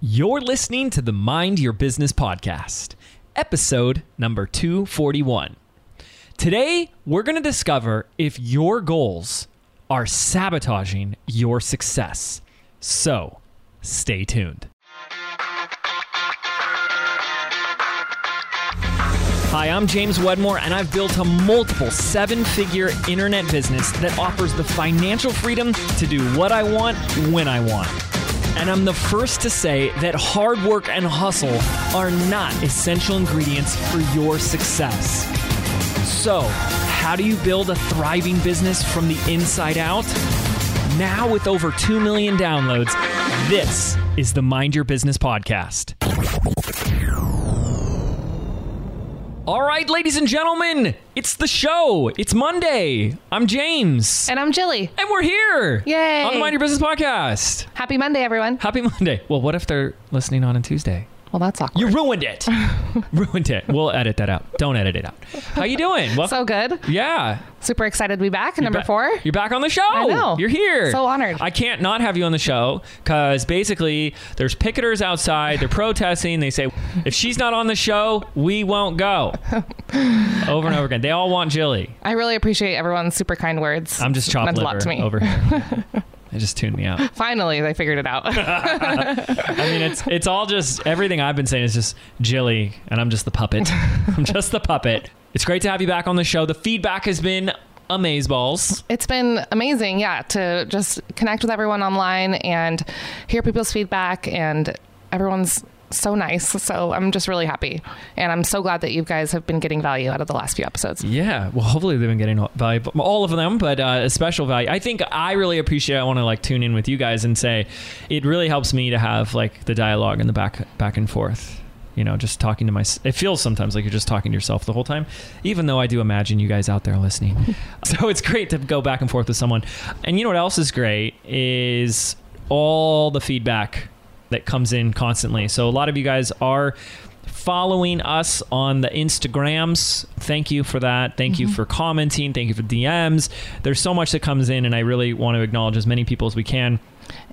You're listening to the Mind Your Business podcast, episode number 241. Today, we're going to discover if your goals are sabotaging your success. So, stay tuned. Hi, I'm James Wedmore, and I've built a multiple seven figure internet business that offers the financial freedom to do what I want when I want. And I'm the first to say that hard work and hustle are not essential ingredients for your success. So, how do you build a thriving business from the inside out? Now, with over 2 million downloads, this is the Mind Your Business podcast. All right, ladies and gentlemen, it's the show. It's Monday. I'm James. And I'm Jilly. And we're here. Yay. On the Mind Your Business podcast. Happy Monday, everyone. Happy Monday. Well, what if they're listening on a Tuesday? Well, that's awkward. You ruined it. ruined it. We'll edit that out. Don't edit it out. How you doing? Well, so good. yeah. Super excited to be back. Number Ba- four. You're back on the show. I know. You're here. So honored. I can't not have you on the show because basically there's picketers outside. They're protesting. They say, if she's not on the show, we won't go. over and over again. They all want Jilly. I really appreciate everyone's super kind words. I'm just chopped Meant a liver lot to me. over here. It just tuned me out. Finally, they figured it out. I mean, it's it's all just everything I've been saying is just Jilly, and I'm just the puppet. I'm just the puppet. It's great to have you back on the show. The feedback has been amazeballs. it's been amazing, yeah, to just connect with everyone online and hear people's feedback. And everyone's so nice. So I'm just really happy. And I'm so glad that you guys have been getting value out of the last few episodes. Yeah, well, hopefully they've been getting value, all of them, but uh, a special value. I think I really appreciate. I want to like tune in with you guys and say it really helps me to have like the dialogue and the back back and forth. You know, just talking to my. It feels sometimes like you're just talking to yourself the whole time, even though I do imagine you guys out there listening. so it's great to go back and forth with someone. And you know what else is great is all the feedback that comes in constantly. So a lot of you guys are following us on the Instagrams. Thank you for that. Thank you for commenting. Thank you for DMs. There's so much that comes in, and I really want to acknowledge as many people as we can.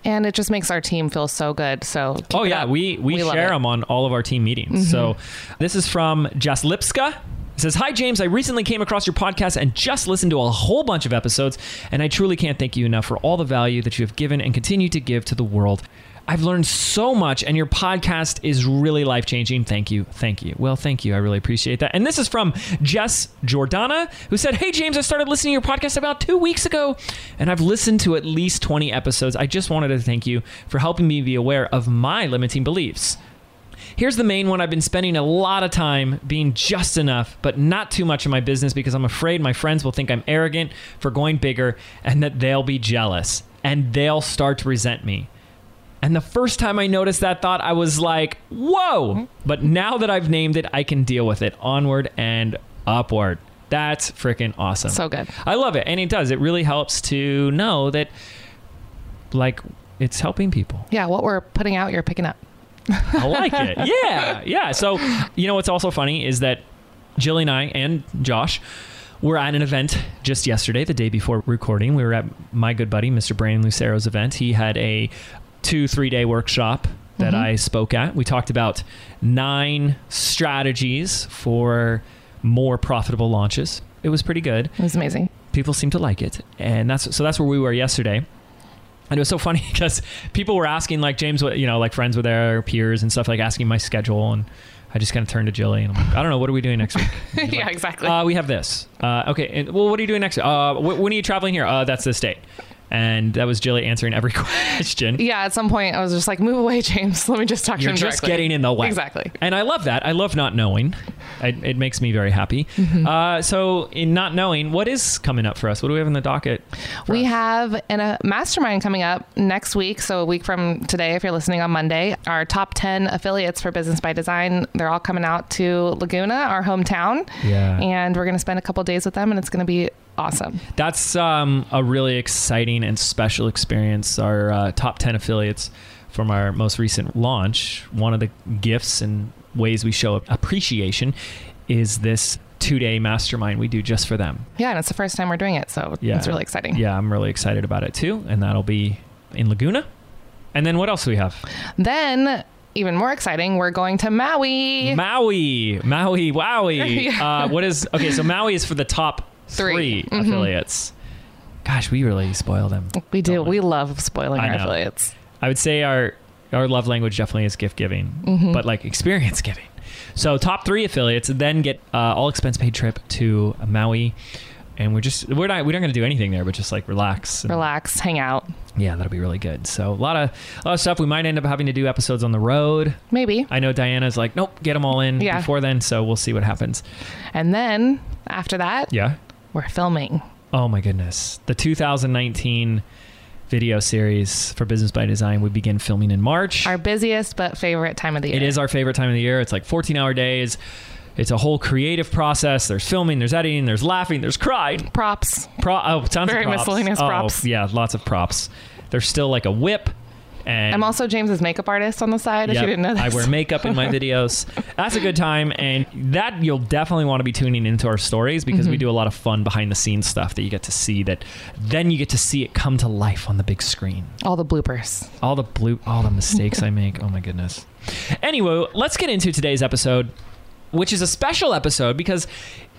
And it just makes our team feel so good. So, Oh yeah, up. we we, share. Mm-hmm. them on all of our team meetings. So this is from Jess Lipska. It says, Hi, James. I recently came across your podcast and just listened to a whole bunch of episodes, and I truly can't thank you enough for all the value that you have given and continue to give to the world. I've learned so much, and your podcast is really life changing. Thank you. Thank you. Well, thank you. I really appreciate that. And this is from Jess Jordana, who said, Hey, James, I started listening to your podcast about two weeks ago, and I've listened to at least 20 episodes. I just wanted to thank you for helping me be aware of my limiting beliefs. Here's the main one. I've been spending a lot of time being just enough, but not too much in my business because I'm afraid my friends will think I'm arrogant for going bigger and that they'll be jealous and they'll start to resent me. And the first time I noticed that thought, I was like, whoa. Mm-hmm. But now that I've named it, I can deal with it onward and upward. That's freaking awesome. So good. I love it. And it does. It really helps to know that, like, it's helping people. Yeah, what we're putting out, you're picking up. I like it. Yeah, yeah. So, you know what's also funny is that Jilly and I and Josh were at an event just yesterday, the day before recording. We were at my good buddy, Mr. Brandon Lucero's event. He had a two, three day workshop that I spoke at. We talked about nine strategies for more profitable launches. It was pretty good. It was amazing. people seem to like it. And that's so that's where we were yesterday. And it was so funny because people were asking like james what you know like friends with their peers and stuff like asking my schedule and i just kind of turned to jilly and i'm like i don't know. What are we doing next week? Yeah, like, exactly. uh, we have this. Uh, okay. And, well what are you doing next? Uh, wh- when are you traveling here? Uh, that's this date and that was jilly answering every question yeah, at some point I was just like, move away, James. Let me just talk to you're to him just directly. getting in the way. Exactly. And I love that. I love not knowing. It, it makes me very happy. Mm-hmm. Uh, so, in not knowing, what is coming up for us? What do we have in the docket? We us? have an, a mastermind coming up next week. So, a week from today, if you're listening on Monday, our top 10 affiliates for Business by Design, they're all coming out to Laguna, our hometown. Yeah. And we're going to spend a couple days with them, and it's going to be awesome. That's um, a really exciting and special experience. Our uh, top 10 affiliates from our most recent launch, one of the gifts and ways we show appreciation is this two day mastermind we do just for them. Yeah, and it's the first time we're doing it. So, Yeah. it's really exciting. Yeah, I'm really excited about it too. And that'll be in Laguna. And then what else do we have? Then even more exciting, we're going to Maui. Maui, Maui, Wowie. Yeah. uh, what is okay? So Maui is for the top three, Three. Mhm. affiliates. Gosh, we really spoil them. we do. We? We love spoiling I our know. affiliates. I would say our our love language definitely is gift giving, Mm-hmm. but like experience giving. So top three affiliates then get uh, all expense paid trip to Maui, and we're just we're not we're not going to do anything there, but just like relax. and- Relax, hang out. Yeah, that'll be really good. So a lot of a lot of stuff. We might end up having to do episodes on the road. Maybe. I know Diana's like, nope, get them all in Yeah. before then. So we'll see what happens. And then after that, Yeah. We're filming. Oh my goodness. The 2019 video series for Business by Design we begin filming in March. Our busiest but favorite time of the year. It is our favorite time of the year. It's like 14 hour days. It's a whole creative process. There's filming, there's editing, there's laughing, there's crying. Props. Pro- oh, tons Very of props. Very miscellaneous oh, props. Yeah, lots of props. There's still like a whip. And I'm also James's makeup artist on the side, if you didn't know this. I wear makeup in my videos. That's a good time, and that you'll definitely want to be tuning into our stories because Mm-hmm. we do a lot of fun behind the scenes stuff that you get to see. That then you get to see it come to life on the big screen. All the bloopers. All the blue, all the mistakes I make. Oh my goodness. Anyway, let's get into today's episode, which is a special episode because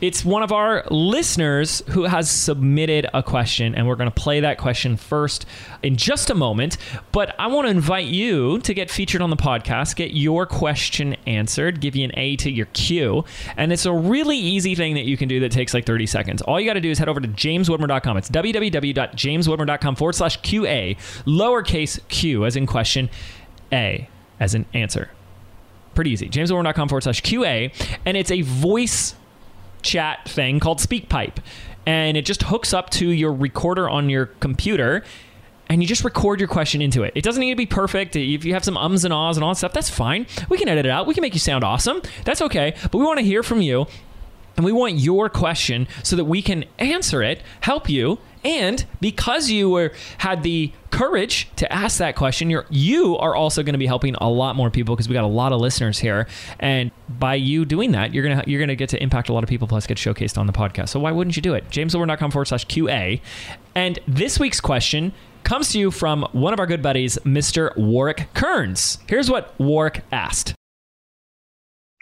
it's one of our listeners who has submitted a question, and we're going to play that question first in just a moment. But I want to invite you to get featured on the podcast, get your question answered, give you an A to your Q. And it's a really easy thing that you can do that takes like 30 seconds. All you got to do is head over to jameswedmore.com. It's www.jameswedmore.com forward slash QA, lowercase q as in question, A as in answer pretty easy. JamesWedmore.com forward slash QA. And it's a voice chat thing called SpeakPipe. And it just hooks up to your recorder on your computer. And you just record your question into it. It doesn't need to be perfect. If you have some ums and ahs and all that stuff, that's fine. We can edit it out. We can make you sound awesome. That's okay. But we want to hear from you. And we want your question so that we can answer it, help you, and because you were had the courage to ask that question, you're you are also going to be helping a lot more people because we got a lot of listeners here, and by you doing that, you're gonna you're gonna get to impact a lot of people plus get showcased on the podcast. So why wouldn't you do it? JamesWedmore.com forward slash QA, and this week's question comes to you from one of our good buddies, Mr. Warwick Kearns. Here's what Warwick asked.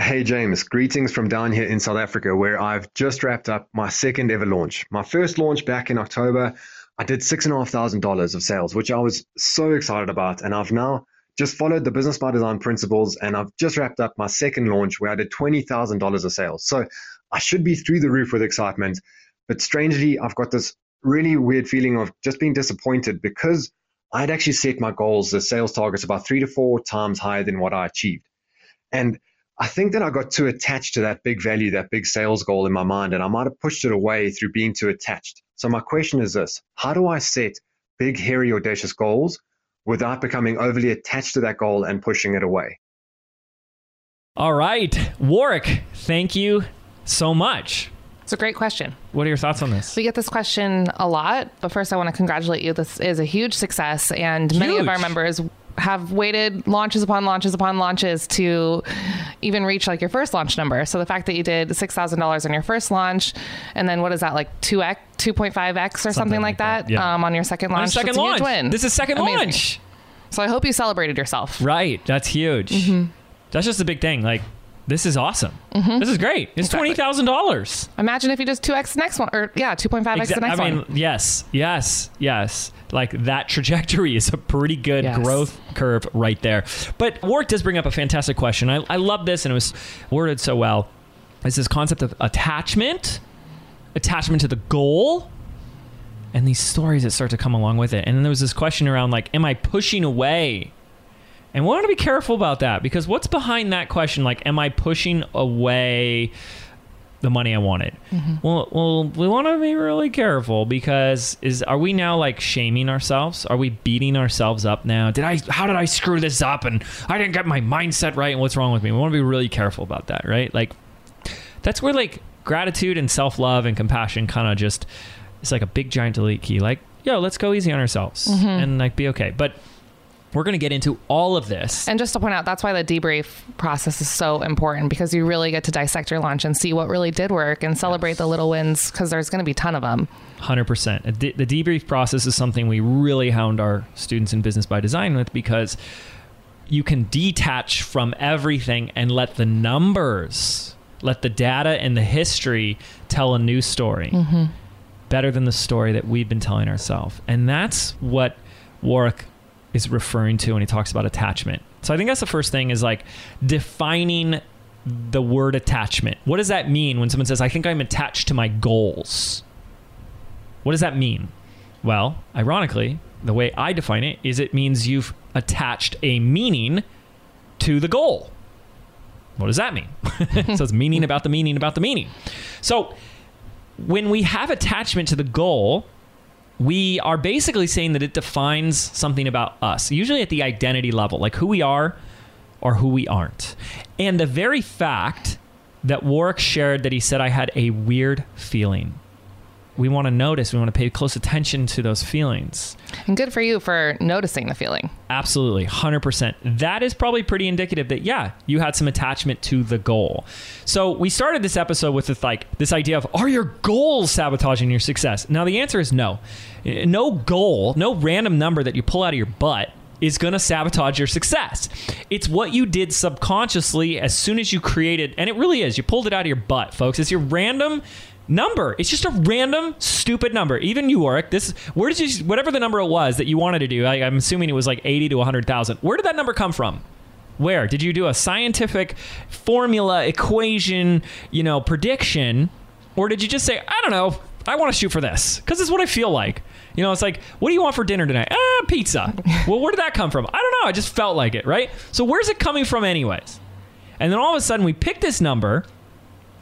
Hey James, greetings from down here in South Africa where I've just wrapped up my second ever launch. My first launch back in October, I did six and a half thousand dollars of sales, which I was so excited about. And I've now just followed the business by design principles and I've just wrapped up my second launch where I did $20,000 of sales. So I should be through the roof with excitement. But strangely, I've got this really weird feeling of just being disappointed because I'd actually set my goals, the sales targets about three to four times higher than what I achieved. And I think that I got too attached to that big value, that big sales goal in my mind, and I might have pushed it away through being too attached. So, my question is this How do I set big, hairy, audacious goals without becoming overly attached to that goal and pushing it away? All right, Warwick, thank you so much. It's a great question. What are your thoughts on this? We get this question a lot, but first I want to congratulate you. This is a huge success, and many of our members have waited launches upon launches upon launches to even reach like your first launch number. So the fact that you did six thousand dollars on your first launch, and then what is that like two x, two point five x or something, like that, yeah. um, on your second On launch? second launch. win. This is second Amazing. launch. So I hope you celebrated yourself. Right. That's huge. Mm-hmm. That's just a big thing. Like, this is awesome. This is great. It's Mm-hmm. Exactly. twenty thousand dollars. Imagine if you just two x the next one, or yeah, two point five x the next one. I mean, one. yes, yes, yes. Like that trajectory is a pretty good Yes. growth curve right there. But Warwick does bring up a fantastic question. I, I love this, and it was worded so well. It's this concept of attachment, attachment to the goal, and these stories that start to come along with it. And then there was this question around like, am I pushing away? And we want to be careful about that because what's behind that question? Like, am I pushing away the money I wanted? Mm-hmm. Well, well, we want to be really careful because is are we now like shaming ourselves? Are we beating ourselves up now? Did I? How did I screw this up? And I didn't get my mindset right. And what's wrong with me? We want to be really careful about that, right? Like, that's where like gratitude and self love and compassion kind of just it's like a big giant delete key. Like, yo, let's go easy on ourselves mm-hmm. and like be okay. But we're gonna get into all of this. And just to point out, that's why the debrief process is so important because you really get to dissect your launch and see what really did work and celebrate the little wins because there's going to be a ton of them. Hundred percent. The debrief process is something we really hound our students in business by design with because you can detach from everything and let the numbers, let the data and the history tell a new story. Mm-hmm. Better than the story that we've been telling ourselves. And that's what Warwick is referring to when he talks about attachment. So I think that's the first thing is like defining the word attachment. What does that mean when someone says, I think I'm attached to my goals? What does that mean? Well, ironically, the way I define it is it means you've attached a meaning to the goal. What does that mean? so it's meaning about the meaning about the meaning. So when we have attachment to the goal, we are basically saying that it defines something about us, usually at the identity level, like who we are or who we aren't. And the very fact that Warwick shared that he said, I had a weird feeling. We want to notice, we want to pay close attention to those feelings. And good for you for noticing the feeling. Absolutely, 100%. That is probably pretty indicative that, yeah, you had some attachment to the goal. So we started this episode with this, like this idea of, are your goals sabotaging your success? Now, the answer is no. No goal, no random number that you pull out of your butt is going to sabotage your success. It's what you did subconsciously as soon as you created, and it really is. You pulled it out of your butt, folks. It's your random number. It's just a random stupid number. Even you, Warwick, this where did you whatever the number it was that you wanted to do? I, I'm assuming it was like eighty to hundred thousand. Where did that number come from? Where did you do a scientific formula equation, you know, prediction, or did you just say, I don't know, I want to shoot for this because it's what I feel like. You know, it's like, what do you want for dinner tonight? Ah, pizza. well, where did that come from? I don't know. I just felt like it, right? So where's it coming from, anyways? And then all of a sudden, we pick this number,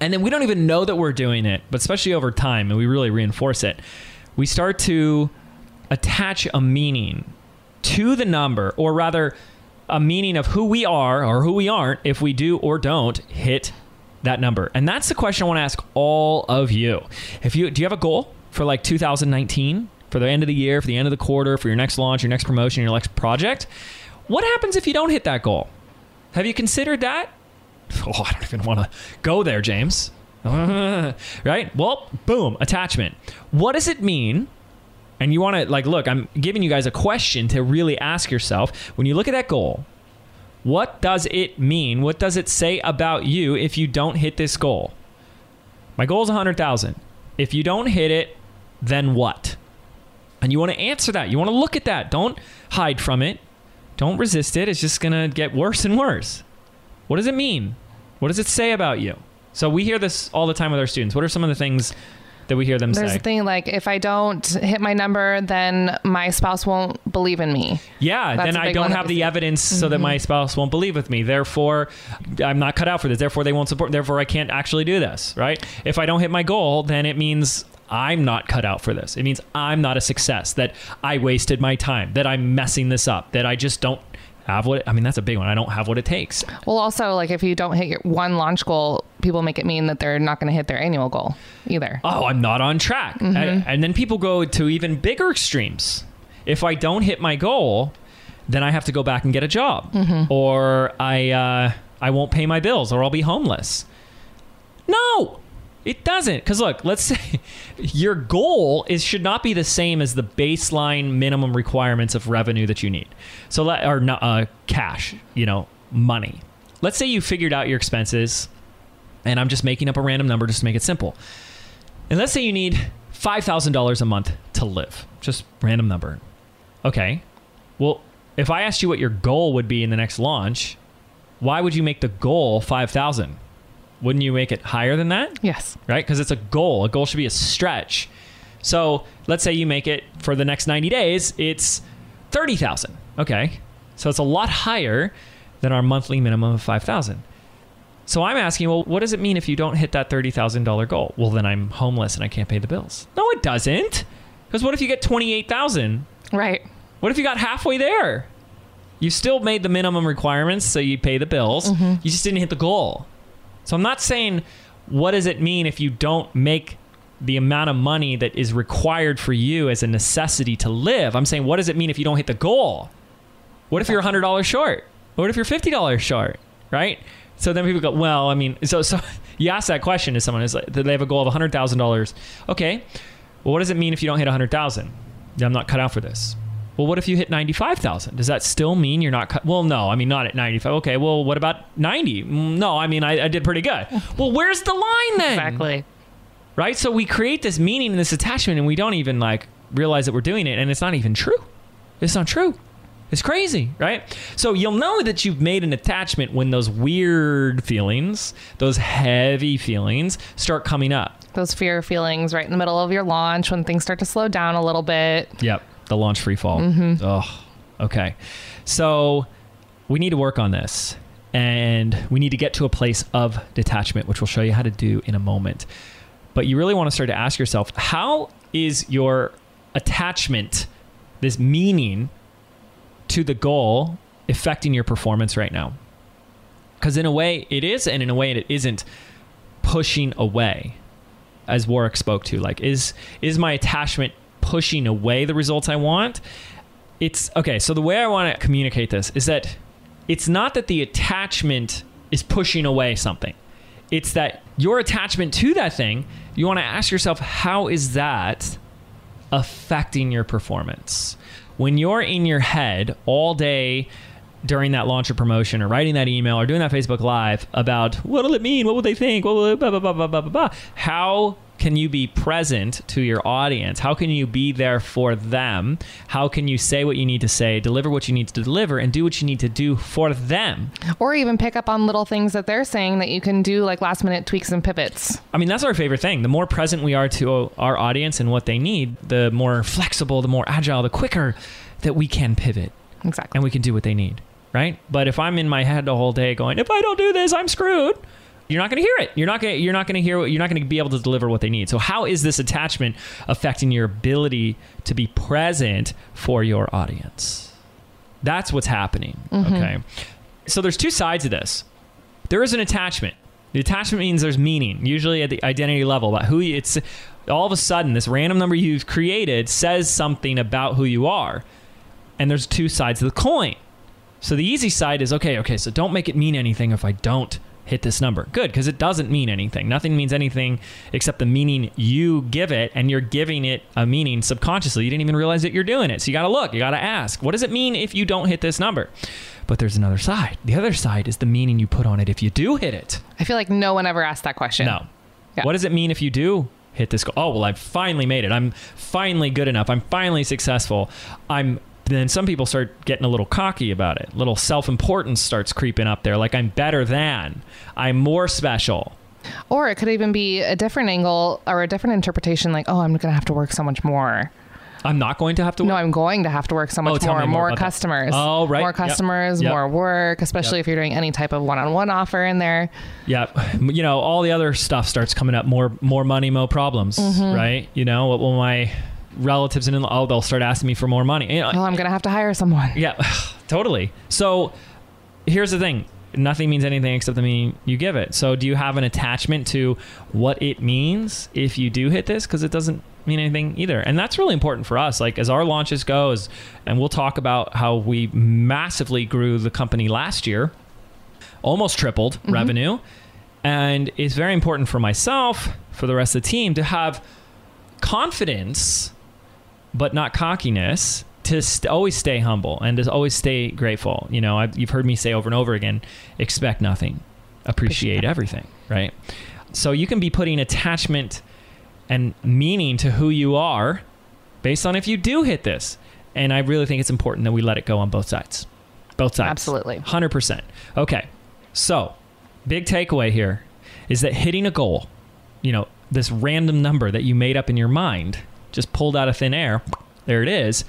and then we don't even know that we're doing it, but especially over time, and we really reinforce it. We start to attach a meaning to the number, or rather, a meaning of who we are or who we aren't if we do or don't hit that number. And that's the question I want to ask all of you. If you do you have a goal for like 2019, for the end of the year, for the end of the quarter, for your next launch, your next promotion, your next project? What happens if you don't hit that goal? Have you considered that? Oh, I don't even want to go there, James. right? Well, boom, attachment. What does it mean? And you want to like look, I'm giving you guys a question to really ask yourself. When you look at that goal, what does it mean? What does it say about you if you don't hit this goal? My goal is 100,000. If you don't hit it, then what? And you want to answer that. You want to look at that. Don't hide from it. Don't resist it. It's just going to get worse and worse. What does it mean? What does it say about you? So we hear this all the time with our students. What are some of the things that we hear them There's say? There's a thing like if I don't hit my number, then my spouse won't believe in me. Yeah, That's then I don't have the see. evidence so that mm-hmm. my spouse won't believe with me. Therefore, I'm not cut out for this. Therefore, they won't support. Therefore, I can't actually do this, right? If I don't hit my goal, then it means I'm not cut out for this. It means I'm not a success, that I wasted my time, that I'm messing this up, that I just don't have what I mean, that's a big one. I don't have what it takes. Well, also like if you don't hit your one launch goal, people make it mean that they're not going to hit their annual goal either. oh, I'm not on track. Mm-hmm. And, and then people go to even bigger extremes. If I don't hit my goal, then I have to go back and get a job, Mm-hmm. or I uh, I won't pay my bills, or I'll be homeless. No, it doesn't. Because look, let's say your goal is should not be the same as the baseline minimum requirements of revenue that you need. So let or uh, cash, you know, money. Let's say you figured out your expenses, and I'm just making up a random number just to make it simple. And let's say you need $5,000 a month to live. Just random number. Okay. Well, if I asked you what your goal would be in the next launch, why would you make the goal 5,000? Wouldn't you make it higher than that? Yes. Right? Because it's a goal. A goal should be a stretch. So let's say you make it for the next 90 days, it's 30,000. Okay. So it's a lot higher than our monthly minimum of 5,000. So I'm asking, well, what does it mean if you don't hit that $30,000 goal? Well, then I'm homeless and I can't pay the bills. No, it doesn't. Because what if you get 28,000? Right. What if you got halfway there? You still made the minimum requirements, so you pay the bills. Mm-hmm. You just didn't hit the goal. So I'm not saying what does it mean if you don't make the amount of money that is required for you as a necessity to live. I'm saying what does it mean if you don't hit the goal? What if you're $100 short? What if you're $50 short? Right? So then people go, well, I mean, so so you ask that question to someone is like, they have a goal of $100,000. Okay. Well, what does it mean if you don't hit 100,000? Yeah, I'm not cut out for this. Well, what if you hit 95,000? Does that still mean you're not cut? Well, no, I mean, not at 95. Okay, well, what about 90? Mm, No, I mean, I, I did pretty good. Well, where's the line then? Exactly. Right? So we create this meaning and this attachment and we don't even like realize that we're doing it and it's not even true. It's not true. It's crazy, right? So you'll know that you've made an attachment when those weird feelings, those heavy feelings start coming up. Those fear feelings right in the middle of your launch when things start to slow down a little bit. Yep, the launch free fall. Oh, okay. So we need to work on this, and we need to get to a place of detachment, which we'll show you how to do in a moment. But you really want to start to ask yourself, how is your attachment, this meaning to the goal, affecting your performance right now? Because in a way it is, and in a way it isn't pushing away as Warwick spoke to. Like, is is my attachment pushing away the results I want? It's okay. So the way I want to communicate this is that it's not that the attachment is pushing away something. It's that your attachment to that thing, you want to ask yourself, how is that affecting your performance? When you're in your head all day during that launch or promotion or writing that email or doing that Facebook Live about what'll it mean? What will they think? What will it, blah, blah, blah, blah, blah, blah, blah. How can you be present to your audience? How can you be there for them? How can you say what you need to say, deliver what you need to deliver, and do what you need to do for them? Or even pick up on little things that they're saying that you can do like last minute tweaks and pivots. I mean, that's our favorite thing. The more present we are to our audience and what they need, the more flexible, the more agile, the quicker that we can pivot Exactly. and we can do what they need, right? But if I'm in my head the whole day going, if I don't do this, I'm screwed. You're not going to hear it. You're not going. to You're not going to hear. what- You're not going to be able to deliver what they need. So, how is this attachment affecting your ability to be present for your audience? That's what's happening. Mm-hmm. Okay. So, there's two sides of this. There is an attachment. The attachment means there's meaning, usually at the identity level, about who you, it's. All of a sudden, this random number you've created says something about who you are, and there's two sides of the coin. So the easy side is okay, okay, so don't make it mean anything if I don't hit this number. Good, because it doesn't mean anything. Nothing means anything except the meaning you give it, and you're giving it a meaning subconsciously. You didn't even realize that you're doing it. So you got to look, you got to ask, what does it mean if you don't hit this number? But there's another side. The other side is the meaning you put on it if you do hit it. I feel like no one ever asked that question. No. Yeah. What does it mean if you do hit this goal? Oh, well, I've finally made it. I'm finally good enough. I'm finally successful. I'm then some people start getting a little cocky about it. Little self-importance starts creeping up there like I'm better than. I'm more special. Or it could even be a different angle or a different interpretation like, oh, I'm going to have to work so much more. I'm not going to have to Work? No, I'm going to have to work so much Oh, more. more More, that. customers. Oh, right. More customers, Yep. more work, especially Yep. if you're doing any type of one on one offer in there. Yeah, you know, all the other stuff starts coming up. More, more money, more problems, Mm-hmm. right? You know, what will my relatives and in oh, they'll start asking me for more money. You know, Well, I'm going to have to hire someone. Yeah, totally. So here's the thing nothing means anything except the meaning you give it. So do you have an attachment to what it means if you do hit this? Because it doesn't mean anything either. And that's really important for us. Like as our launches goes, and we'll talk about how we massively grew the company last year, almost tripled mm-hmm. revenue. And it's very important for myself, for the rest of the team, to have confidence but not cockiness to st- always stay humble and to always stay grateful. You know I've, you've heard me say over and over again expect nothing appreciate everything right? So you can be putting attachment and meaning to who you are based on if you do hit this. And i really think it's important that we let it go on both sides. Both sides. Absolutely. 100% okay. So big takeaway here is that hitting a goal you know this random number that you made up in your mind just pulled out of thin air. There it is.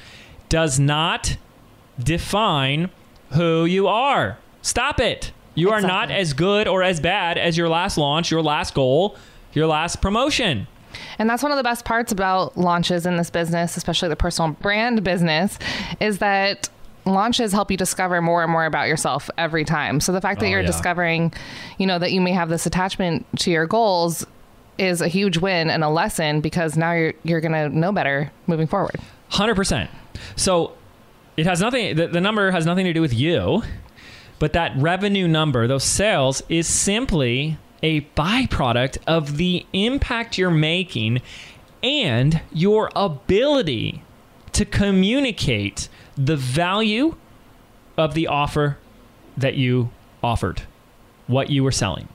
Does not define who you are. Stop it. You are not as good or as bad as your last launch your last goal your last promotion. And that's one of the best parts about launches in this business, especially the personal brand business, is that launches help you discover more and more about yourself every time. So the fact that Oh, you're yeah. discovering, you know, that you may have this attachment to your goals is a huge win and a lesson because now you're you're to know better moving forward. Hundred percent. So it has nothing. The, the number has nothing to do with you, but that revenue number, those sales, is simply a byproduct of the impact you're making and your ability to communicate the value of the offer that you offered, what you were selling.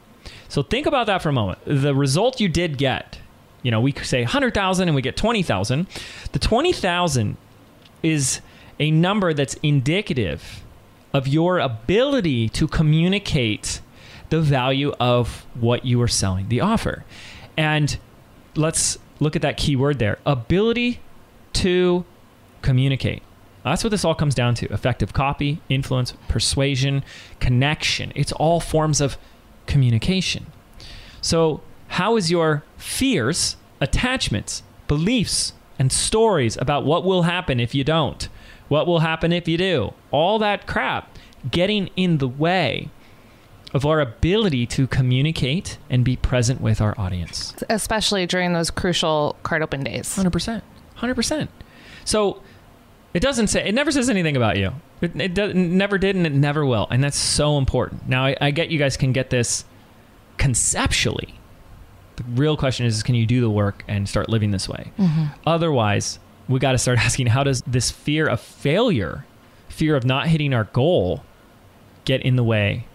So think about that for a moment. The result you did get, you know, we say 100,000 and we get 20,000. The 20,000 is a number that's indicative of your ability to communicate the value of what you are selling, the offer. And let's look at that key word there ability to communicate. That's what this all comes down to effective copy, influence, persuasion, connection. It's all forms of communication. So, how is your fears, attachments, beliefs, and stories about what will happen if you don't? What will happen if you do? All that crap getting in the way of our ability to communicate and be present with our audience. Especially during those crucial card open days. 100%. 100%. So it doesn't say, it never says anything about you. It, it, never did and it never will. And that's so important. Now, I, I get you guys can get this conceptually. The real question is, can you do the work and start living this way? Mm-hmm. Otherwise, we got to start asking how does this fear of failure, fear of not hitting our goal, get in the way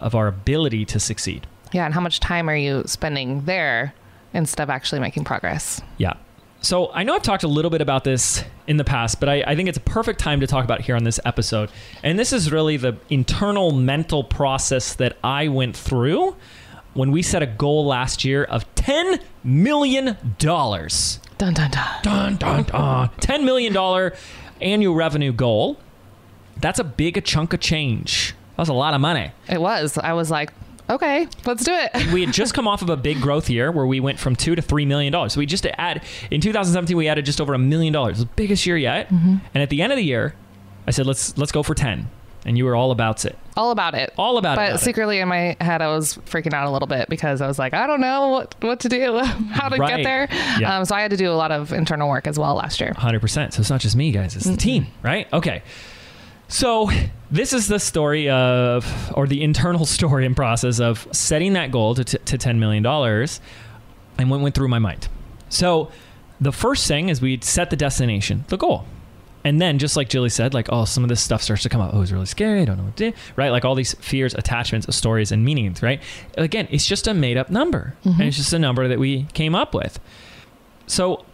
of our ability to succeed? Yeah, and how much time are you spending there instead of actually making progress? Yeah. So I know I've talked a little bit about this in the past, but I, I think it's a perfect time to talk about here on this episode. And this is really the internal mental process that I went through when we set a goal last year of $10 million. Dun, Dun dun dun. dun, dun. $10 million annual revenue goal. That's a big a chunk of change. That's a lot of money. It was. I was like, okay, let's do it. we had just come off of a big growth year where we went from two to three million dollars. So we just add in 2017 we added just over a million dollars, the biggest year yet. And at the end of the year, I said let's let's go for 10, and you were all about it, All about it. all about But it. But secretly in my head, I was freaking out a little bit because I was like, I don't know what, what to do, how to Right. get there. Yeah. Um, so I had to do a lot of internal work as well last year. 100%. So it's not just me, guys, it's the team, right? Okay. So this is the story of, or the internal story and process of setting that goal to, t- to $10 million and what went through my mind. So the first thing is we set the destination, the goal. And then, just like Jilly said, like, oh, some of this stuff starts to come up. Oh, it's really scary. I don't know what to do. Right? Like all these fears, attachments, stories, and meanings, right? Again, it's just a made up number. Mm-hmm. And it's just a number that we came up with. So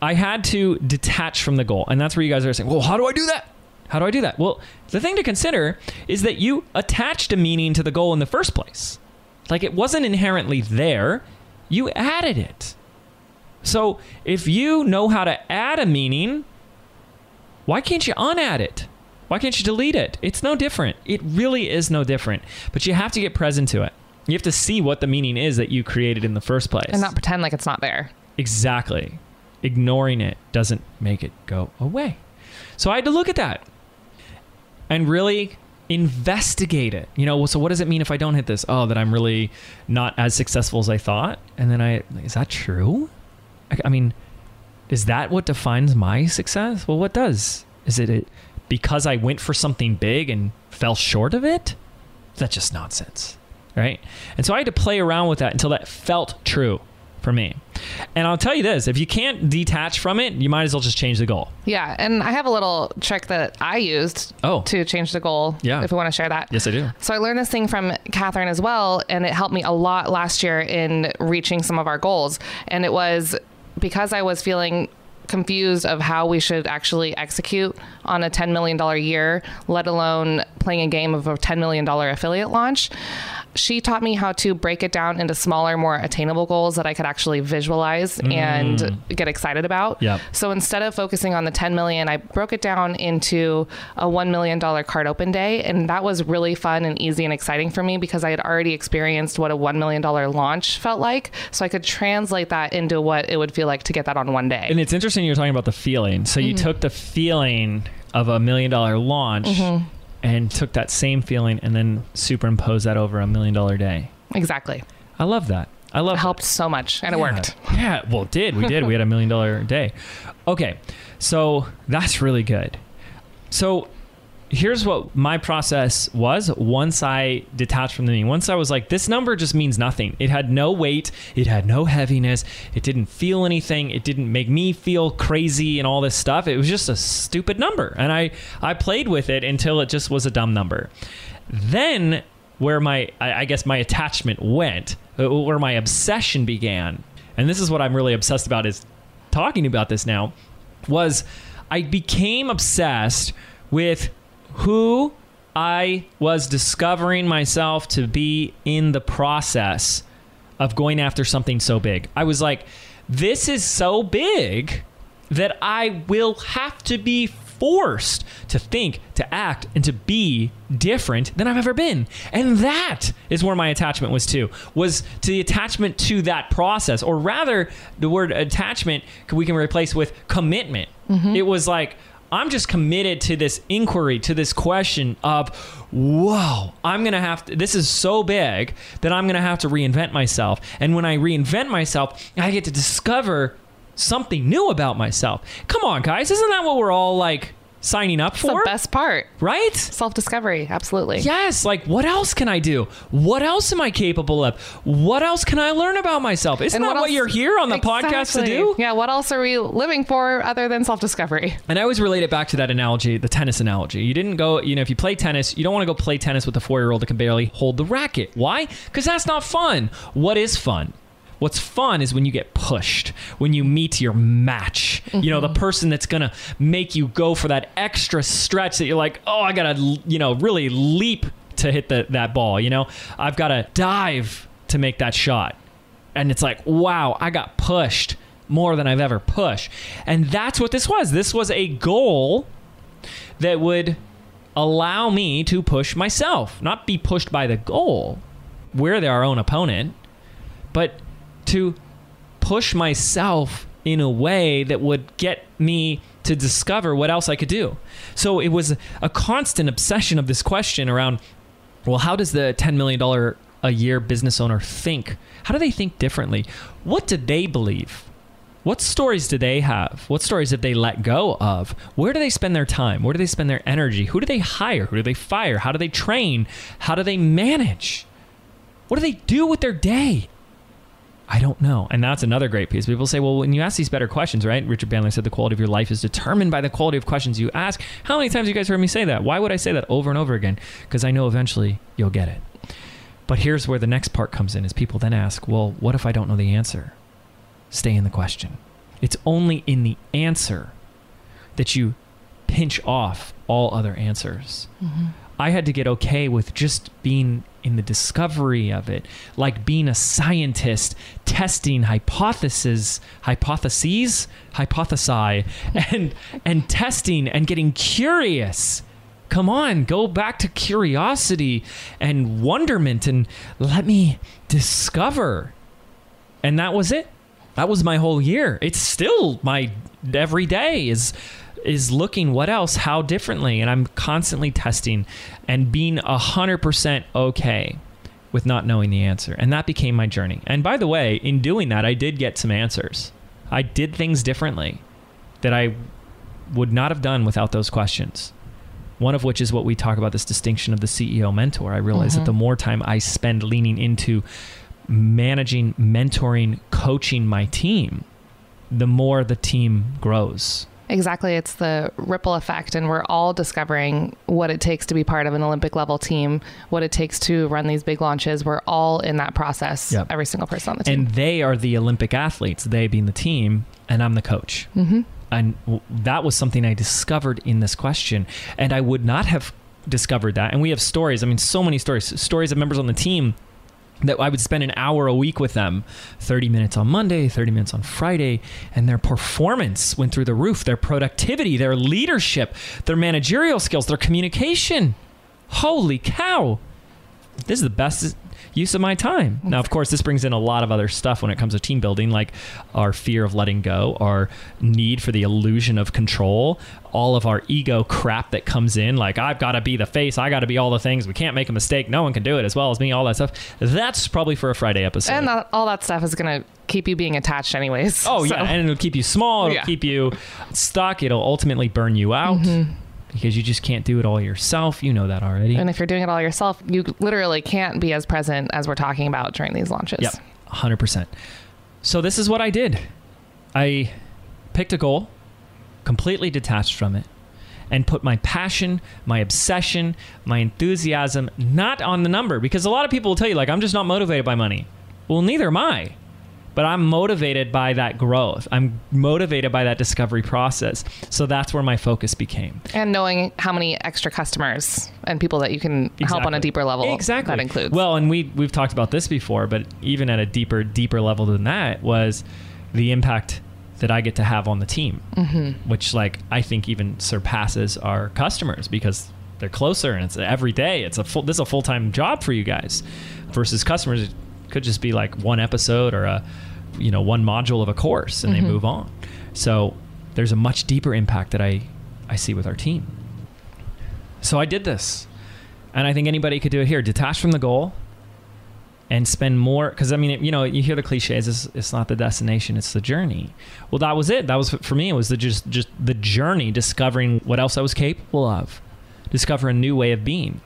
I had to detach from the goal. And that's where you guys are saying, well, how do I do that? How do I do that? Well, the thing to consider is that you attached a meaning to the goal in the first place. Like it wasn't inherently there, you added it. So if you know how to add a meaning, why can't you unadd it? Why can't you delete it? It's no different. It really is no different. But you have to get present to it. You have to see what the meaning is that you created in the first place. And not pretend like it's not there. Exactly. Ignoring it doesn't make it go away. So I had to look at that and really investigate it. You know, so what does it mean if I don't hit this? Oh, that I'm really not as successful as I thought. And then I, is that true? I, I mean, is that what defines my success? Well, what does? Is it, it because I went for something big and fell short of it? That's just nonsense. Right. And so I had to play around with that until that felt true for me. And I'll tell you this if you can't detach from it, you might as well just change the goal. Yeah. And I have a little trick that I used Oh. to change the goal. Yeah. If we want to share that. Yes, I do. So I learned this thing from Catherine as well, and it helped me a lot last year in reaching some of our goals. And it was because I was feeling confused of how we should actually execute on a $10 million year, let alone playing a game of a $10 million affiliate launch. She taught me how to break it down into smaller, more attainable goals that I could actually visualize and mm. get excited about. Yep. So instead of focusing on the 10 million, I broke it down into a $1 million card open day. And that was really fun and easy and exciting for me because I had already experienced what a $1 million launch felt like. So I could translate that into what it would feel like to get that on one day. And it's interesting you're talking about the feeling. So you mm-hmm. took the feeling of a million dollar launch mm-hmm. And took that same feeling and then superimposed that over a million dollar day. exactly. I love that. I love It that. helped so much and it worked. Yeah, well, it did. We did. We had a million dollar day. Okay, so that's really good. So here's what my process was once I detached from the meaning. Once I was like, this number just means nothing. It had no weight, it had no heaviness, it didn't feel anything, it didn't make me feel crazy and all this stuff. It was just a stupid number. And I, I played with it until it just was a dumb number. Then where my I, guess my attachment went, uh, where my obsession began, and this is what I'm really obsessed about is talking about this now, was I became obsessed with who I was discovering myself to be in the process of going after something so big. I was like, this is so big that I will have to be forced to think, to act, and to be different than I've ever been. And that is where my attachment was to, was to the attachment to that process, or rather, the word attachment we can replace with commitment. Mm-hmm. It was like, I'm just committed to this inquiry, to this question of, whoa, I'm going to have to, this is so big that I'm going to have to reinvent myself. And when I reinvent myself, I get to discover something new about myself. Come on, guys. Isn't that what we're all like signing up It's the best part. Right? Self discovery. Absolutely. Yes, like what else can I do? What else am I capable of? What else can I learn about myself? Isn't And that what else- you're here on the podcast to do? Yeah. What else are we living for other than self discovery? And I always relate it back to that analogy, the tennis analogy. You didn't go, you know, if you play tennis, you don't want to go play tennis with a four year old that can barely hold the racket. Why? Because that's not fun. What is fun? What's fun is when you get pushed, when you meet your match. You know, the mm-hmm. person that's going to make you go for that extra stretch that you're like, oh, I got to, you know, really leap to hit the, that ball. You know, I've got to dive to make that shot and it's like wow i got pushed more than i've ever pushed and that's what this was this was a goal that would allow me to push myself not be pushed by the goal we're our own opponent but to push myself in a way that would get me to discover what else I could do. So it was a constant obsession of this question around well, how does the $10 million a year business owner think? How do they think differently? What do they believe? What stories do they have? What stories have they let go of? Where do they spend their time? Where do they spend their energy? Who do they hire? Who do they fire? How do they train? How do they manage? What do they do with their day? I don't know. And that's another great piece. People say, well, when you ask these better questions, right? Richard Bandler said the quality of your life is determined by the quality of questions you ask. How many times have you guys heard me say that? Why would I say that over and over again? Because I know eventually you'll get it. But here's where the next part comes in is people then ask, well, what if I don't know the answer? Stay in the question. It's only in the answer that you pinch off all other answers. Mm-hmm. I had to get okay with just being in the discovery of it, like being a scientist testing hypotheses, hypotheses, hypothesi, and and testing and getting curious. Come on, go back to curiosity and wonderment and let me discover. And that was it. That was my whole year. It's still my every day is is looking what else, how differently, and I'm constantly testing and being a hundred percent okay with not knowing the answer. And that became my journey. And by the way, in doing that, I did get some answers. I did things differently that I would not have done without those questions. One of which is what we talk about this distinction of the CEO mentor. I realize that mm-hmm. the more time I spend leaning into managing, mentoring, coaching my team, the more the team grows. Exactly. It's the ripple effect, and we're all discovering what it takes to be part of an Olympic level team, what it takes to run these big launches. We're all in that process, Yep. every single person on the team. And they are the Olympic athletes, they being the team, and I'm the coach. hmm And that was something I discovered in this question. And I would not have discovered that. And we have stories. I mean, so many stories. Stories of members on the team that I would spend an hour a week with them 30 minutes on Monday, 30 minutes on Friday, and their performance went through the roof. Their productivity, their leadership, their managerial skills, their communication. Holy cow. This is the best use of my time. Now, of course, this brings in a lot of other stuff when it comes to team building, like our fear of letting go, our need for the illusion of control, all of our ego crap that comes in, like I've got to be the face, I got to be all the things, we can't make a mistake, no one can do it as well as me, all that stuff. That's probably for a Friday episode. And that, all that stuff is going to keep you being attached, anyways. Oh So- yeah, and it'll keep you small. It'll Yeah. keep you stuck. It'll ultimately burn you out. Mm-hmm. Because you just can't do it all yourself. You know that already. And if you're doing it all yourself, you literally can't be as present as we're talking about during these launches. Yep, 100%. So this is what I did. I picked a goal, completely detached from it, and put my passion, my obsession, my enthusiasm not on the number because a lot of people will tell you like I'm just not motivated by money. Well, neither am I. But I'm motivated by that growth. I'm motivated by that discovery process. So that's where my focus became. And knowing how many extra customers and people that you can help on a deeper level. Exactly. That includes. Well, and we we've talked about this before, but even at a deeper, deeper level than that was the impact that I get to have on the team, mm-hmm. which like I think even surpasses our customers because they're closer and it's every day. It's a full. This is a full time job for you guys, versus customers. Could just be like one episode or a, you know, one module of a course and they mm-hmm. move on. So there's a much deeper impact that I I see with our team. So I did this. And I think anybody could do it here. Detach from the goal and spend more. Because, I mean, it, you know, you hear the cliches, it's, it's not the destination, it's the journey. Well, that was it. That was, for me, it was the, just, just the journey, discovering what else I was capable of, discover a new way of being.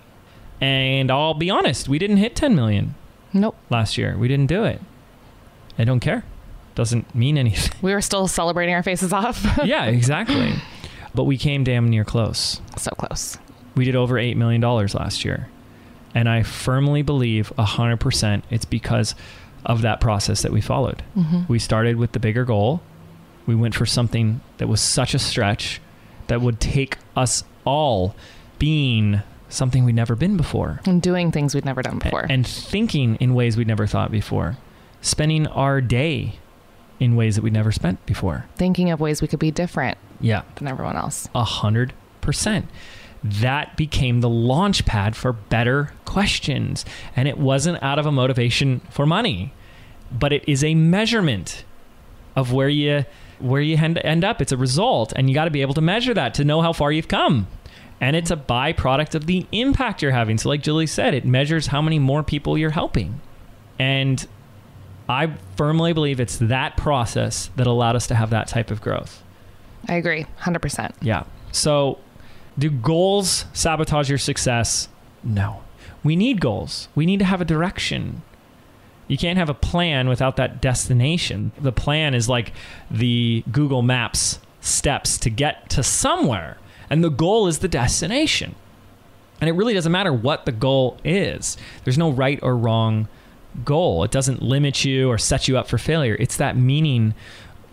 And I'll be honest, we didn't hit 10 million nope. last year. We didn't do it. I don't care. Doesn't mean anything. We were still celebrating our faces off. yeah, exactly. But we came damn near close. so close. We did over $8 million last year. And I firmly believe 100% it's because of that process that we followed. Mm-hmm. We started with the bigger goal. We went for something that was such a stretch that would take us all being something we'd never been before. And doing things we'd never done before. And thinking in ways we'd never thought before. Spending our day in ways that we'd never spent before. thinking of ways we could be different Yeah. than everyone else. A hundred percent. That became the launch pad for better questions. And it wasn't out of a motivation for money, but it is a measurement of where you where you end up. It's a result, and you got to be able to measure that to know how far you've come. And it's a byproduct of the impact you're having. So, like Jilly said, it measures how many more people you're helping. And I firmly believe it's that process that allowed us to have that type of growth. I agree, 100%. Yeah. So, do goals sabotage your success? No. We need goals. We need to have a direction. You can't have a plan without that destination. The plan is like the Google Maps steps to get to somewhere, and the goal is the destination. And it really doesn't matter what the goal is. There's no right or wrong goal. It doesn't limit you or set you up for failure. It's that meaning,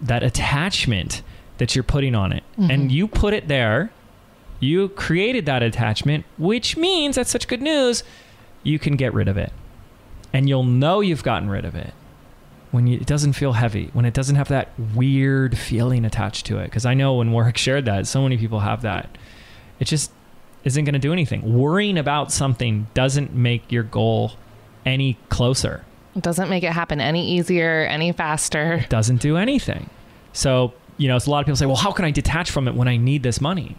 that attachment that you're putting on it. And mm-hmm. you put it there. You created that attachment, which means that's such good news, you can get rid of it. And you'll know you've gotten rid of it when you, it doesn't feel heavy, when it doesn't have that weird feeling attached to it. Because I know when Warwick shared that, so many people have that. It just isn't going to do anything. Worrying about something doesn't make your goal any closer. It doesn't make it happen any easier, any faster. Doesn't do anything. So, you know, it's a lot of people say, well, how can I detach from it when I need this money?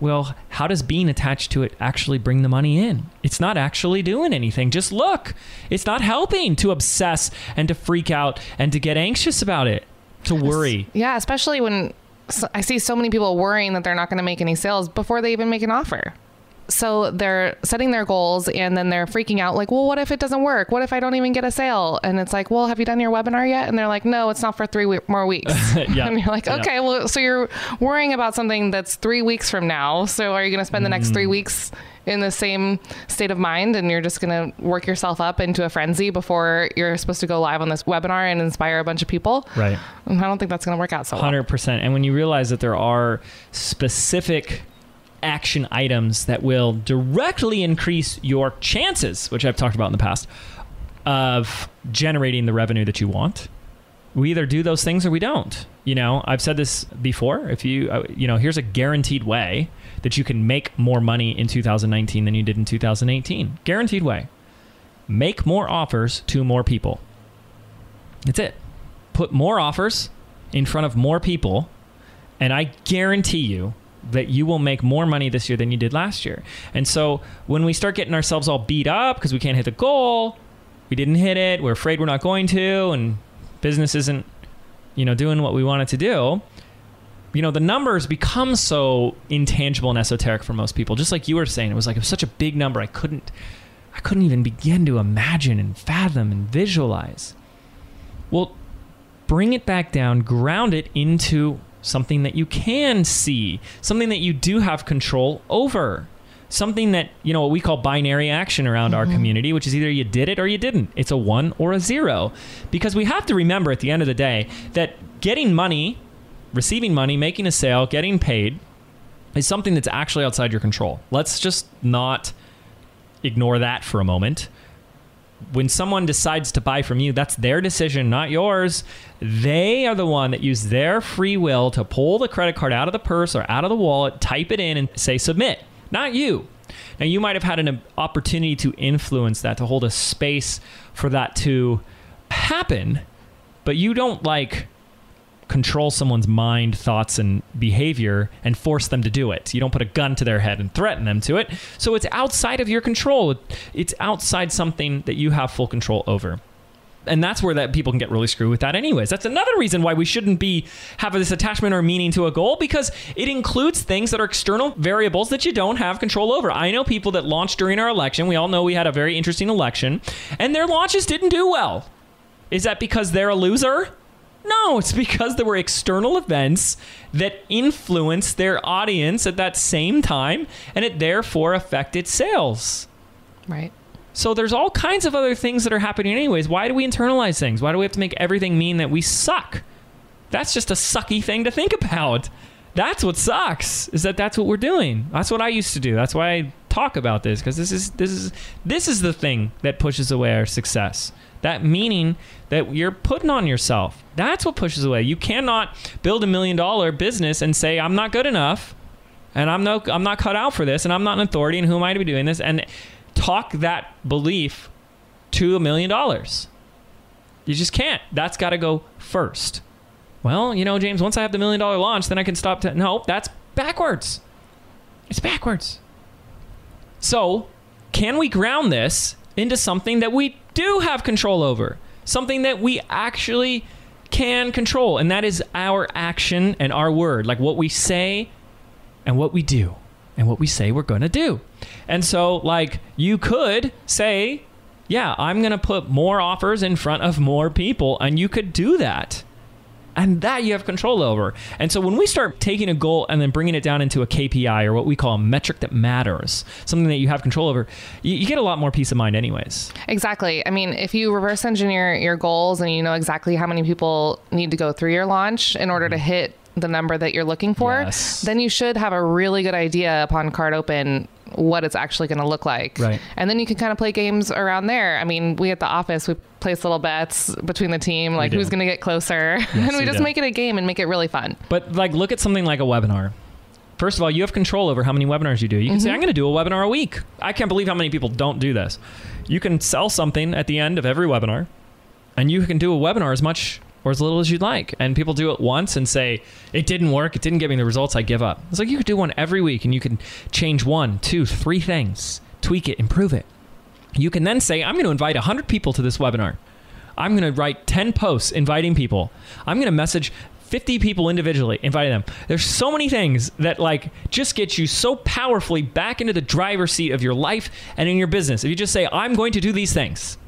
Well, how does being attached to it actually bring the money in? It's not actually doing anything. Just look. It's not helping to obsess and to freak out and to get anxious about it, to worry. Yeah, especially when I see so many people worrying that they're not going to make any sales before they even make an offer. So they're setting their goals and then they're freaking out like, well, what if it doesn't work? What if I don't even get a sale? And it's like, well, have you done your webinar yet? And they're like, no, it's not for three we- more weeks. Yeah. And you're like, Yeah. okay, well, so you're worrying about something that's three weeks from now. So are you going to spend the next Mm. three weeks in the same state of mind and you're just going to work yourself up into a frenzy before you're supposed to go live on this webinar and inspire a bunch of people? Right. And I don't think that's going to work out so well. Hundred percent. And when you realize that there are specific action items that will directly increase your chances, which I've talked about in the past, of generating the revenue that you want, we either do those things or we don't. You know, I've said this before. If you, uh, you know, here's a guaranteed way that you can make more money in 2019 than you did in 2018. Guaranteed way. Make more offers to more people. That's it. Put more offers in front of more people, and I guarantee you that you will make more money this year than you did last year. And so when we start getting ourselves all beat up because we can't hit the goal, we didn't hit it, we're afraid we're not going to, and business isn't, you know, doing what we want it to do, you know the numbers become so intangible and esoteric for most people just like you were saying it was like it was such a big number i couldn't i couldn't even begin to imagine and fathom and visualize well bring it back down ground it into something that you can see something that you do have control over something that you know what we call binary action around our mm-hmm. community which is either you did it or you didn't it's a one or a zero because we have to remember at the end of the day that getting money receiving money, making a sale, getting paid is something that's actually outside your control. Let's just not ignore that for a moment. When someone decides to buy from you, that's their decision, not yours. They are the one that use their free will to pull the credit card out of the purse or out of the wallet, type it in, and say submit, not you. Now, you might have had an opportunity to influence that, to hold a space for that to happen, but you don't like control someone's mind, thoughts, and behavior and force them to do it. You don't put a gun to their head and threaten them to it. So it's outside of your control. It's outside something that you have full control over. And that's where that people can get really screwed with that anyways. That's another reason why we shouldn't be have this attachment or meaning to a goal because it includes things that are external variables that you don't have control over. I know people that launched during our election. We all know we had a very interesting election and their launches didn't do well. Is that because they're a loser? No, it's because there were external events that influenced their audience at that same time, and it therefore affected sales. Right. So there's all kinds of other things that are happening anyways. Why do we internalize things? Why do we have to make everything mean that we suck? That's just a sucky thing to think about. That's what sucks. Is that that's what we're doing. That's what I used to do. That's why I talk about this because this is this is this is the thing that pushes away our success that meaning that you're putting on yourself. That's what pushes away. You cannot build a million dollar business and say I'm not good enough and I'm no I'm not cut out for this and I'm not an authority and who am I to be doing this and talk that belief to a million dollars. You just can't. That's got to go first. Well, you know, James, once I have the million dollar launch, then I can stop. To, no, that's backwards. It's backwards. So, can we ground this into something that we do have control over, something that we actually can control, and that is our action and our word, like what we say and what we do, and what we say we're going to do. And so, like, you could say, yeah, I'm going to put more offers in front of more people, and you could do that and that you have control over. And so when we start taking a goal and then bringing it down into a KPI or what we call a metric that matters, something that you have control over, you, you, get a lot more peace of mind, anyways. Exactly. I mean, if you reverse engineer your goals and you know exactly how many people need to go through your launch in order to mm-hmm. hit the number that you're looking for, yes. then you should have a really good idea upon card open what it's actually going to look like. Right. And then you can kind of play games around there. I mean, we at the office, we place little bets between the team, like who's going to get closer. Yes, and we, just do. make it a game and make it really fun. But like, look at something like a webinar. First of all, you have control over how many webinars you do. You can mm-hmm. say, I'm going to do a webinar a week. I can't believe how many people don't do this. You can sell something at the end of every webinar, and you can do a webinar as much or as little as you'd like. And people do it once and say, it didn't work, it didn't get me the results, I give up. It's like you could do one every week and you can change one, two, three things, tweak it, improve it. You can then say, I'm going to invite 100 people to this webinar. I'm going to write 10 posts inviting people. I'm going to message 50 people individually, inviting them. There's so many things that like just get you so powerfully back into the driver's seat of your life and in your business. If you just say, I'm going to do these things,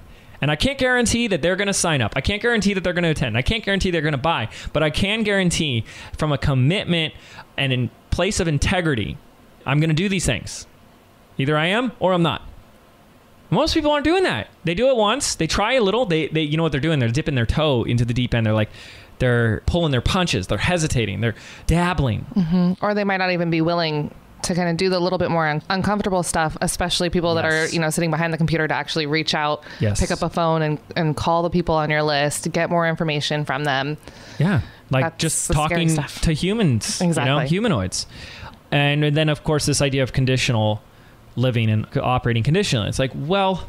and I can't guarantee that they're going to sign up. I can't guarantee that they're going to attend. I can't guarantee they're going to buy. But I can guarantee from a commitment and in place of integrity, I'm going to do these things. Either I am or I'm not. Most people aren't doing that. They do it once, they try a little, they, they you know what they're doing? They're dipping their toe into the deep end. They're like, they're pulling their punches, they're hesitating, they're dabbling. Mm-hmm. Or they might not even be willing to kind of do the little bit more un- uncomfortable stuff, especially people yes. that are, you know, sitting behind the computer to actually reach out, yes. pick up a phone and, and call the people on your list, get more information from them. Yeah. Like That's just talking to humans, exactly. you know, humanoids. And then, of course, this idea of conditional living and operating conditionally. It's like, well,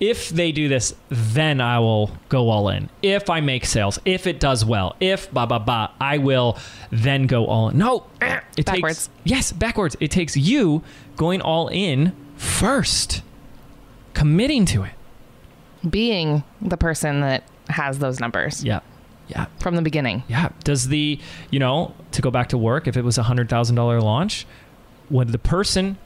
if they do this, then I will go all in. If I make sales, if it does well, if ba ba ba, I will then go all in. No, it backwards. takes yes, backwards. It takes you going all in first, committing to it, being the person that has those numbers. Yeah. Yeah. from the beginning. Yeah. Does the, you know, to go back to work, if it was a $100,000 launch, would the person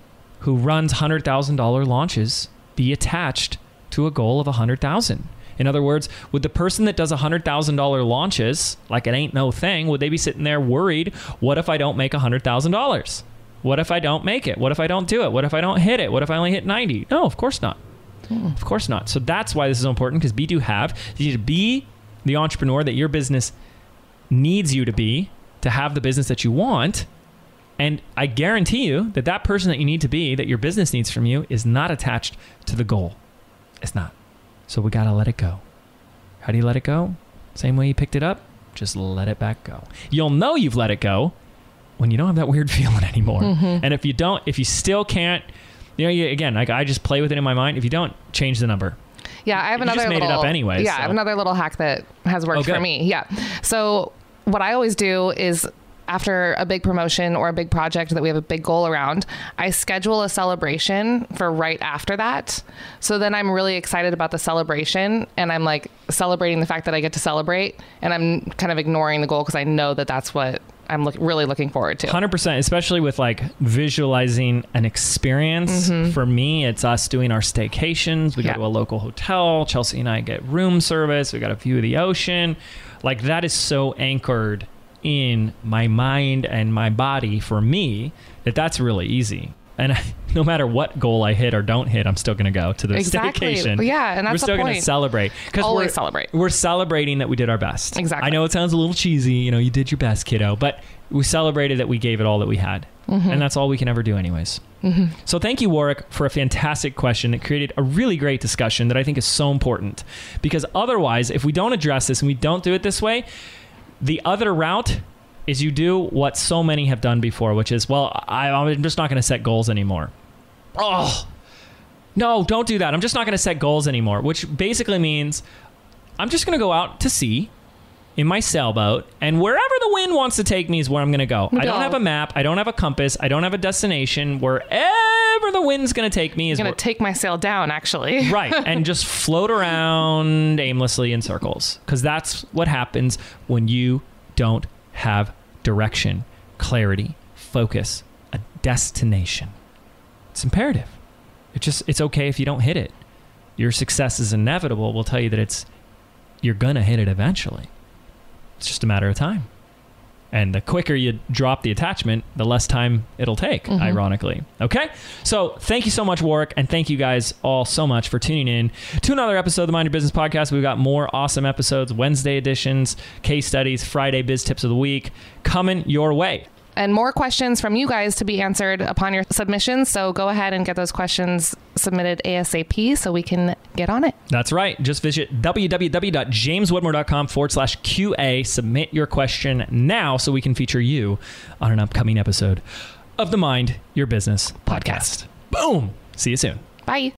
who runs $100,000 launches be attached to a goal of 100,000? In other words, would the person that does $100,000 launches, like it ain't no thing, would they be sitting there worried, what if I don't make $100,000? What if I don't make it? What if I don't do it? What if I don't hit it? What if I only hit 90? No, of course not. Hmm. Of course not. So that's why this is so important because be do have. You need to be the entrepreneur that your business needs you to be to have the business that you want. And I guarantee you that that person that you need to be, that your business needs from you, is not attached to the goal. It's not. So we got to let it go. How do you let it go? Same way you picked it up, just let it back go. You'll know you've let it go when you don't have that weird feeling anymore. Mm-hmm. And if you don't, if you still can't, you know, you, again, like I just play with it in my mind. If you don't, change the number. Yeah, I have You another just made it little. up anyways, yeah, I have another little hack that has worked Oh, for me. Yeah. So what I always do is after a big promotion or a big project that we have a big goal around, I schedule a celebration for right after that. So then I'm really excited about the celebration and I'm like celebrating the fact that I get to celebrate and I'm kind of ignoring the goal because I know that that's what I'm look, really looking forward to. 100% especially with like visualizing an experience for me it's us doing our staycations we Mm-hmm. Yeah. go to a local hotel chelsea and i get room service we got a view of the ocean like that is so anchored in my mind and my body for me that that's really easy and no matter what goal I hit or don't hit, I'm still going to go to the Exactly. staycation. Yeah, and that's we're still going to celebrate because Always we're celebrate. We're celebrating that we did our best. Exactly. I know it sounds a little cheesy. You know, you did your best, kiddo, but we celebrated that we gave it all that we had, Mm-hmm. and that's all we can ever do, anyways. So thank you, Warwick, for a fantastic question that created a really great discussion that I think is so important. Because otherwise, if we don't address this and we don't do it this way, the other route is you do what so many have done before, which is, well, I, I'm just not going to set goals anymore. Oh, no, don't do that. I'm just not going to set goals anymore, which basically means I'm just going to go out to sea in my sailboat, and wherever the wind wants to take me is where I'm going to go. I don't have a map. I don't have a compass. I don't have a destination. Wherever the wind's going to take me is I'm going to take my sail down actually. right and just float around aimlessly in circles because that's what happens when you don't have direction clarity focus a destination it's imperative it's just it's okay if you don't hit it your success is inevitable we'll tell you that it's you're gonna hit it eventually it's just a matter of time and the quicker you drop the attachment, the less time it'll take, mm-hmm. ironically. Okay? So thank you so much, Warwick, and thank you guys all so much for tuning in to another episode of the Mind Your Business Podcast. We've got more awesome episodes, Wednesday editions, case studies, Friday biz tips of the week coming your way. And more questions from you guys to be answered upon your submissions. So go ahead and get those questions submitted ASAP so we can get on it. That's right. Just visit www.jameswedmore.com forward slash QA. Submit your question now so we can feature you on an upcoming episode of the Mind Your Business podcast. Boom. See you soon. Bye.